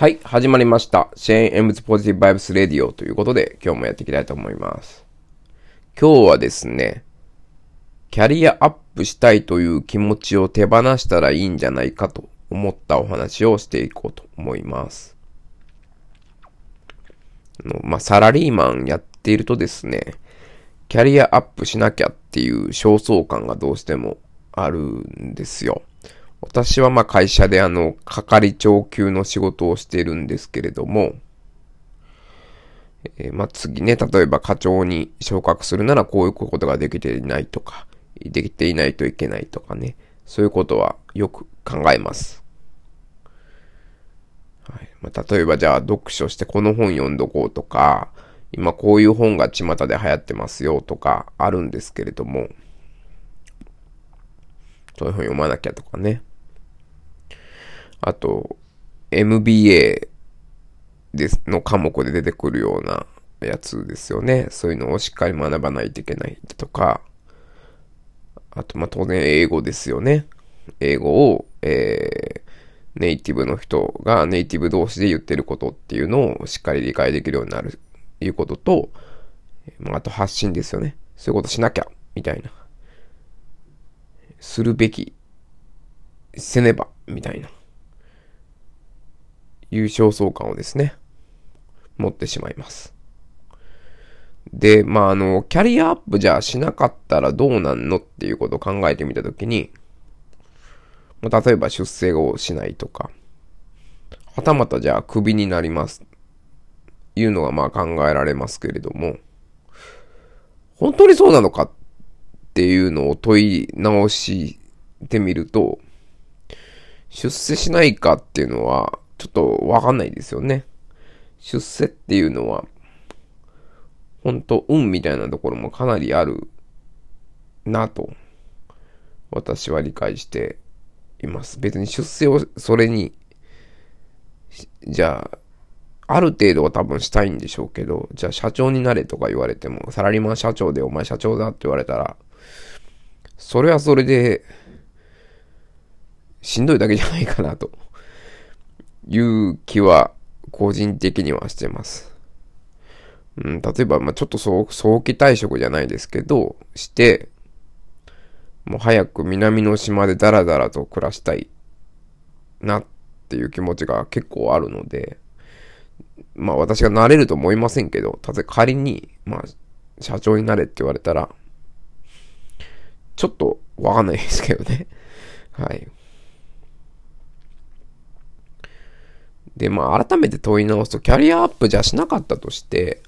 はい、始まりました。シェーン・エムズ・ポジティブ・バイブス・レディオということで、今日もやっていきたいと思います。今日はですね、キャリアアップしたいという気持ちを手放したらいいんじゃないかと思ったお話をしていこうと思います。あのまあ、サラリーマンやっているとですね、キャリアアップしなきゃっていう焦燥感がどうしてもあるんですよ。私はまあ会社であの、係長級の仕事をしているんですけれども、えー、まあ次ね、例えば課長に昇格するならこういうことができていないとか、できていないといけないとかね、そういうことはよく考えます。はいまあ、例えばじゃあ読書してこの本読んどこうとか、今こういう本が巷で流行ってますよとかあるんですけれども、そういう本読まなきゃとかね。あと、MBA ですの科目で出てくるようなやつですよね。そういうのをしっかり学ばないといけないとか、あと、ま、当然英語ですよね。英語を、えー、ネイティブの人がネイティブ同士で言ってることっていうのをしっかり理解できるようになる、いうことと、まあ、あと発信ですよね。そういうことしなきゃ、みたいな。するべき、せねば、みたいな。いう焦燥感をですね、持ってしまいます。で、まあ、あの、キャリアアップじゃしなかったらどうなんのっていうことを考えてみたときに、ま、例えば出世をしないとか、はたまたじゃあクビになります。いうのがまあ考えられますけれども、本当にそうなのかっていうのを問い直してみると、出世しないかっていうのは、ちょっとわかんないですよね。出世っていうのは、ほんと運みたいなところもかなりあるなと、私は理解しています。別に出世をそれに、じゃあ、ある程度は多分したいんでしょうけど、じゃあ社長になれとか言われても、サラリーマン社長でお前社長だって言われたら、それはそれで、しんどいだけじゃないかなと。いう気は個人的にはしてます。うん、例えば、まあ、ちょっと早期退職じゃないですけど、して、もう早く南の島でダラダラと暮らしたいなっていう気持ちが結構あるので、まあ私がなれると思いませんけど、たとえ仮に、まあ、社長になれって言われたら、ちょっとわかんないですけどね。はい。で、まあ、改めて問い直すと、キャリアアップじゃしなかったとして、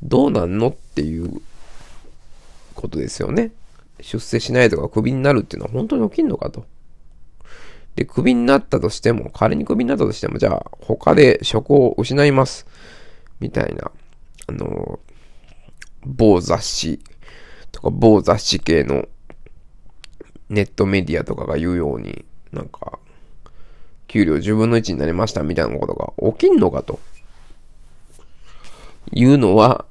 どうなんのっていうことですよね。出世しないとかクビになるっていうのは本当に起きんのかと。で、クビになったとしても、仮にクビになったとしても、じゃあ、他で職を失います。みたいな、あの、某雑誌とか、某雑誌系のネットメディアとかが言うように、なんか、給料10分の1になりましたみたいなことが起きんのかと。いうのは、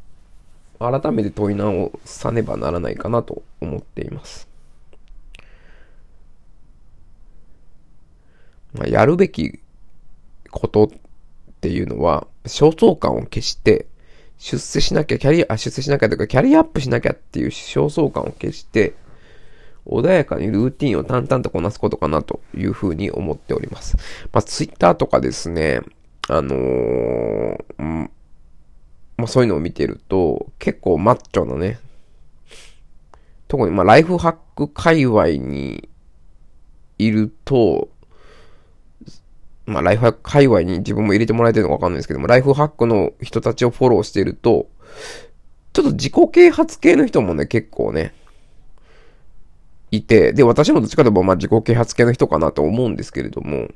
改めて問い直さねばならないかなと思っています。まあ、やるべきことっていうのは、焦燥感を消して、出世しなきゃ、キャリア、出世しなきゃというか、キャリアアップしなきゃっていう焦燥感を消して、穏やかにルーティンを淡々とこなすことかなというふうに思っております。まあ、ツイッターとかですね、あのー、まあ、そういうのを見てると、結構マッチョなね、特にまあライフハック界隈にいると、まあライフハック界隈に自分も入れてもらえてるのかわかんないですけども、ライフハックの人たちをフォローしていると、ちょっと自己啓発系の人もね、結構ね、いて、で、私もどっちかというと、まあ、自己啓発系の人かなと思うんですけれども、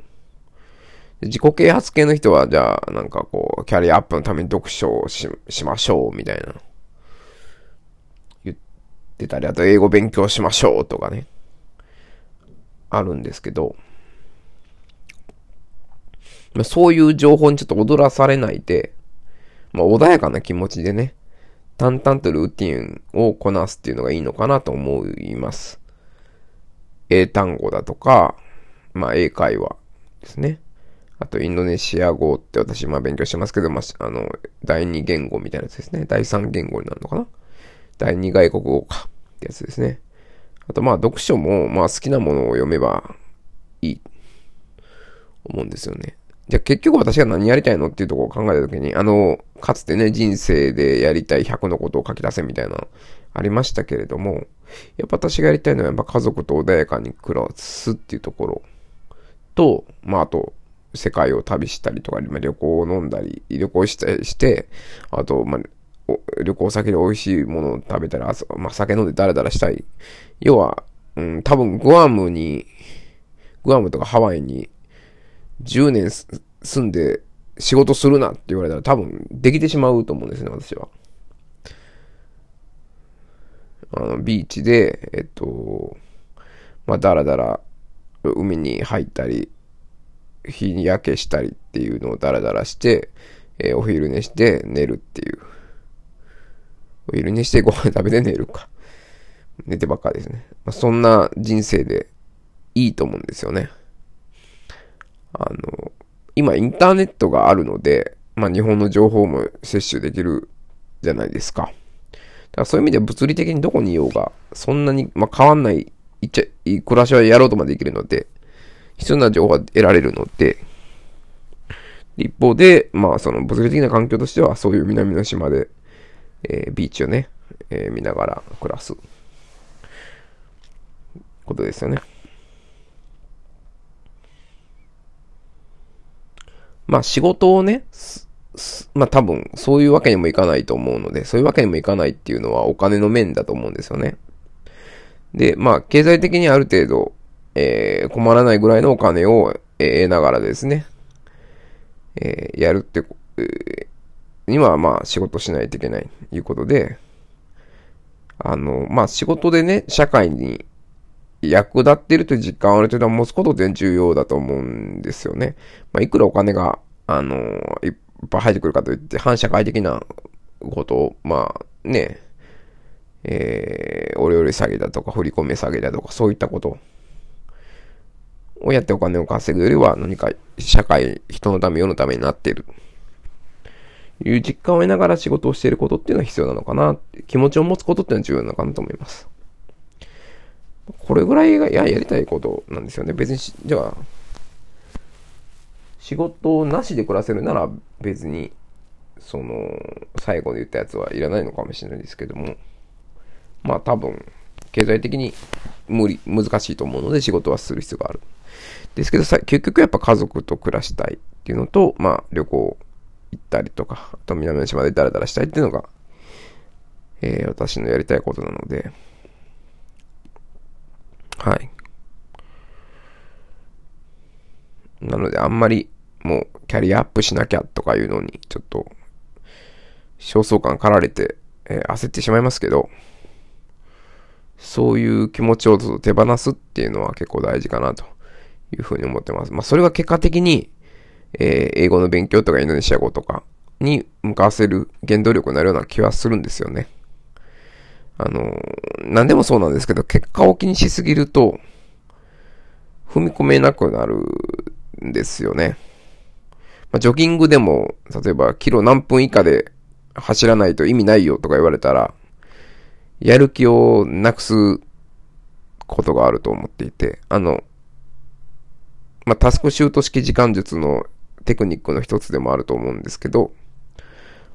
自己啓発系の人は、じゃあ、なんかこう、キャリアアップのために読書をししましょう、みたいな。言ってたり、あと英語勉強しましょう、とかね。あるんですけど、まあ、そういう情報にちょっと踊らされないで、まあ、穏やかな気持ちでね、淡々とルーティンをこなすっていうのがいいのかなと思います。英単語だとか、まあ、英会話ですね。あと、インドネシア語って私まあ勉強してますけど、まあ、あの、第二言語みたいなやつですね。第三言語になるのかな第二外国語かってやつですね。あと、まあ、読書も、まあ、好きなものを読めばいい、思うんですよね。じゃあ結局私が何やりたいのっていうところを考えたときに、あの、かつてね、人生でやりたい100のことを書き出せみたいな、ありましたけれども、やっぱ私がやりたいのはやっぱ家族と穏やかに暮らすっていうところと、まああと、世界を旅したりとか、旅行を飲んだり、旅行したして、あと、まあ、旅行先で美味しいものを食べたら、まあ、酒飲んでダラダラしたい。要は、うん、多分グアムに、グアムとかハワイに10年住んで仕事するなって言われたら多分できてしまうと思うんですね、私は。あの、ビーチで、えっと、まあ、だらだら海に入ったり、日焼けしたりっていうのをダラダラして、えー、お昼寝して寝るっていう。お昼寝してご飯 食べて寝るか。寝てばっかですね。まあ、そんな人生でいいと思うんですよね。あの、今インターネットがあるので、まあ日本の情報も摂取できるじゃないですか。だからそういう意味では物理的にどこにいようが、そんなに、まあ変わんない、いっちゃ、暮らしはやろうとまでできるので、必要な情報が得られるので、一方で、まあその物理的な環境としては、そういう南の島で、えー、ビーチをね、えー、見ながら暮らすことですよね。まあ仕事をね、まあ多分そういうわけにもいかないと思うので、そういうわけにもいかないっていうのはお金の面だと思うんですよね。で、まあ経済的にある程度、えー、困らないぐらいのお金を、得ながらですね、えー、やるって、えー、にはまあ仕事しないといけないということで、あの、まあ仕事でね、社会に役立っているという実感をある程度持つことって重要だと思うんですよね。まあ、いくらお金が、あの、いっぱい入ってくるかといって、反社会的なことを、まあ、ね、えー、お料理詐欺だとか、振り込め詐欺だとか、そういったことをやってお金を稼ぐよりは、何か社会、人のため、世のためになっている。いう実感を得ながら仕事をしていることっていうのは必要なのかな。気持ちを持つことっていうのは重要なのかなと思います。これぐらいが、や、やりたいことなんですよね。別にじゃあ、仕事なしで暮らせるなら別に、その、最後で言ったやつはいらないのかもしれないですけども、まあ多分、経済的に無理、難しいと思うので仕事はする必要がある。ですけどさ、結局やっぱ家族と暮らしたいっていうのと、まあ旅行行ったりとか、あと南の島でダラダラしたいっていうのが、えー、私のやりたいことなので、はい。なので、あんまり、もう、キャリアアップしなきゃとかいうのに、ちょっと、焦燥感かられて、えー、焦ってしまいますけど、そういう気持ちを手放すっていうのは結構大事かなというふうに思ってます。まあ、それが結果的に、えー、英語の勉強とかインドネシア語とかに向かわせる原動力になるような気はするんですよね。あの、何でもそうなんですけど、結果を気にしすぎると、踏み込めなくなるんですよね。まあ、ジョギングでも、例えば、キロ何分以下で走らないと意味ないよとか言われたら、やる気をなくすことがあると思っていて、あの、まあ、タスクシュート式時間術のテクニックの一つでもあると思うんですけど、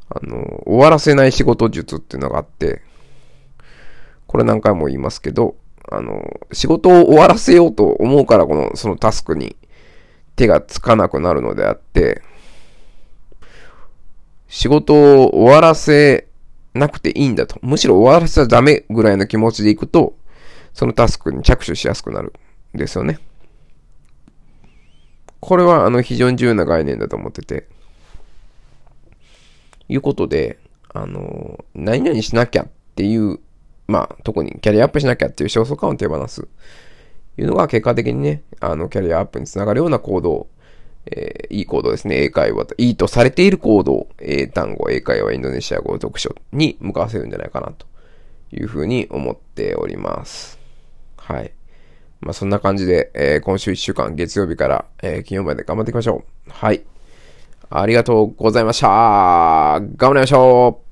あの、終わらせない仕事術っていうのがあって、これ何回も言いますけど、あの、仕事を終わらせようと思うからこの、そのタスクに手がつかなくなるのであって、仕事を終わらせなくていいんだと。むしろ終わらせちゃダメぐらいの気持ちでいくと、そのタスクに着手しやすくなるんですよね。これはあの非常に重要な概念だと思ってて。いうことで、あの、何々しなきゃっていうまあ、特にキャリアアップしなきゃっていう焦燥感を手放す。いうのが結果的にね、あの、キャリアアップにつながるような行動、えー、いい行動ですね。英会話と、いいとされている行動、英単語、英会話、インドネシア語、読書に向かわせるんじゃないかなというふうに思っております。はい。まあそんな感じで、えー今週1週間月曜日から、えー金曜日まで頑張っていきましょう。はい。ありがとうございました。頑張りましょう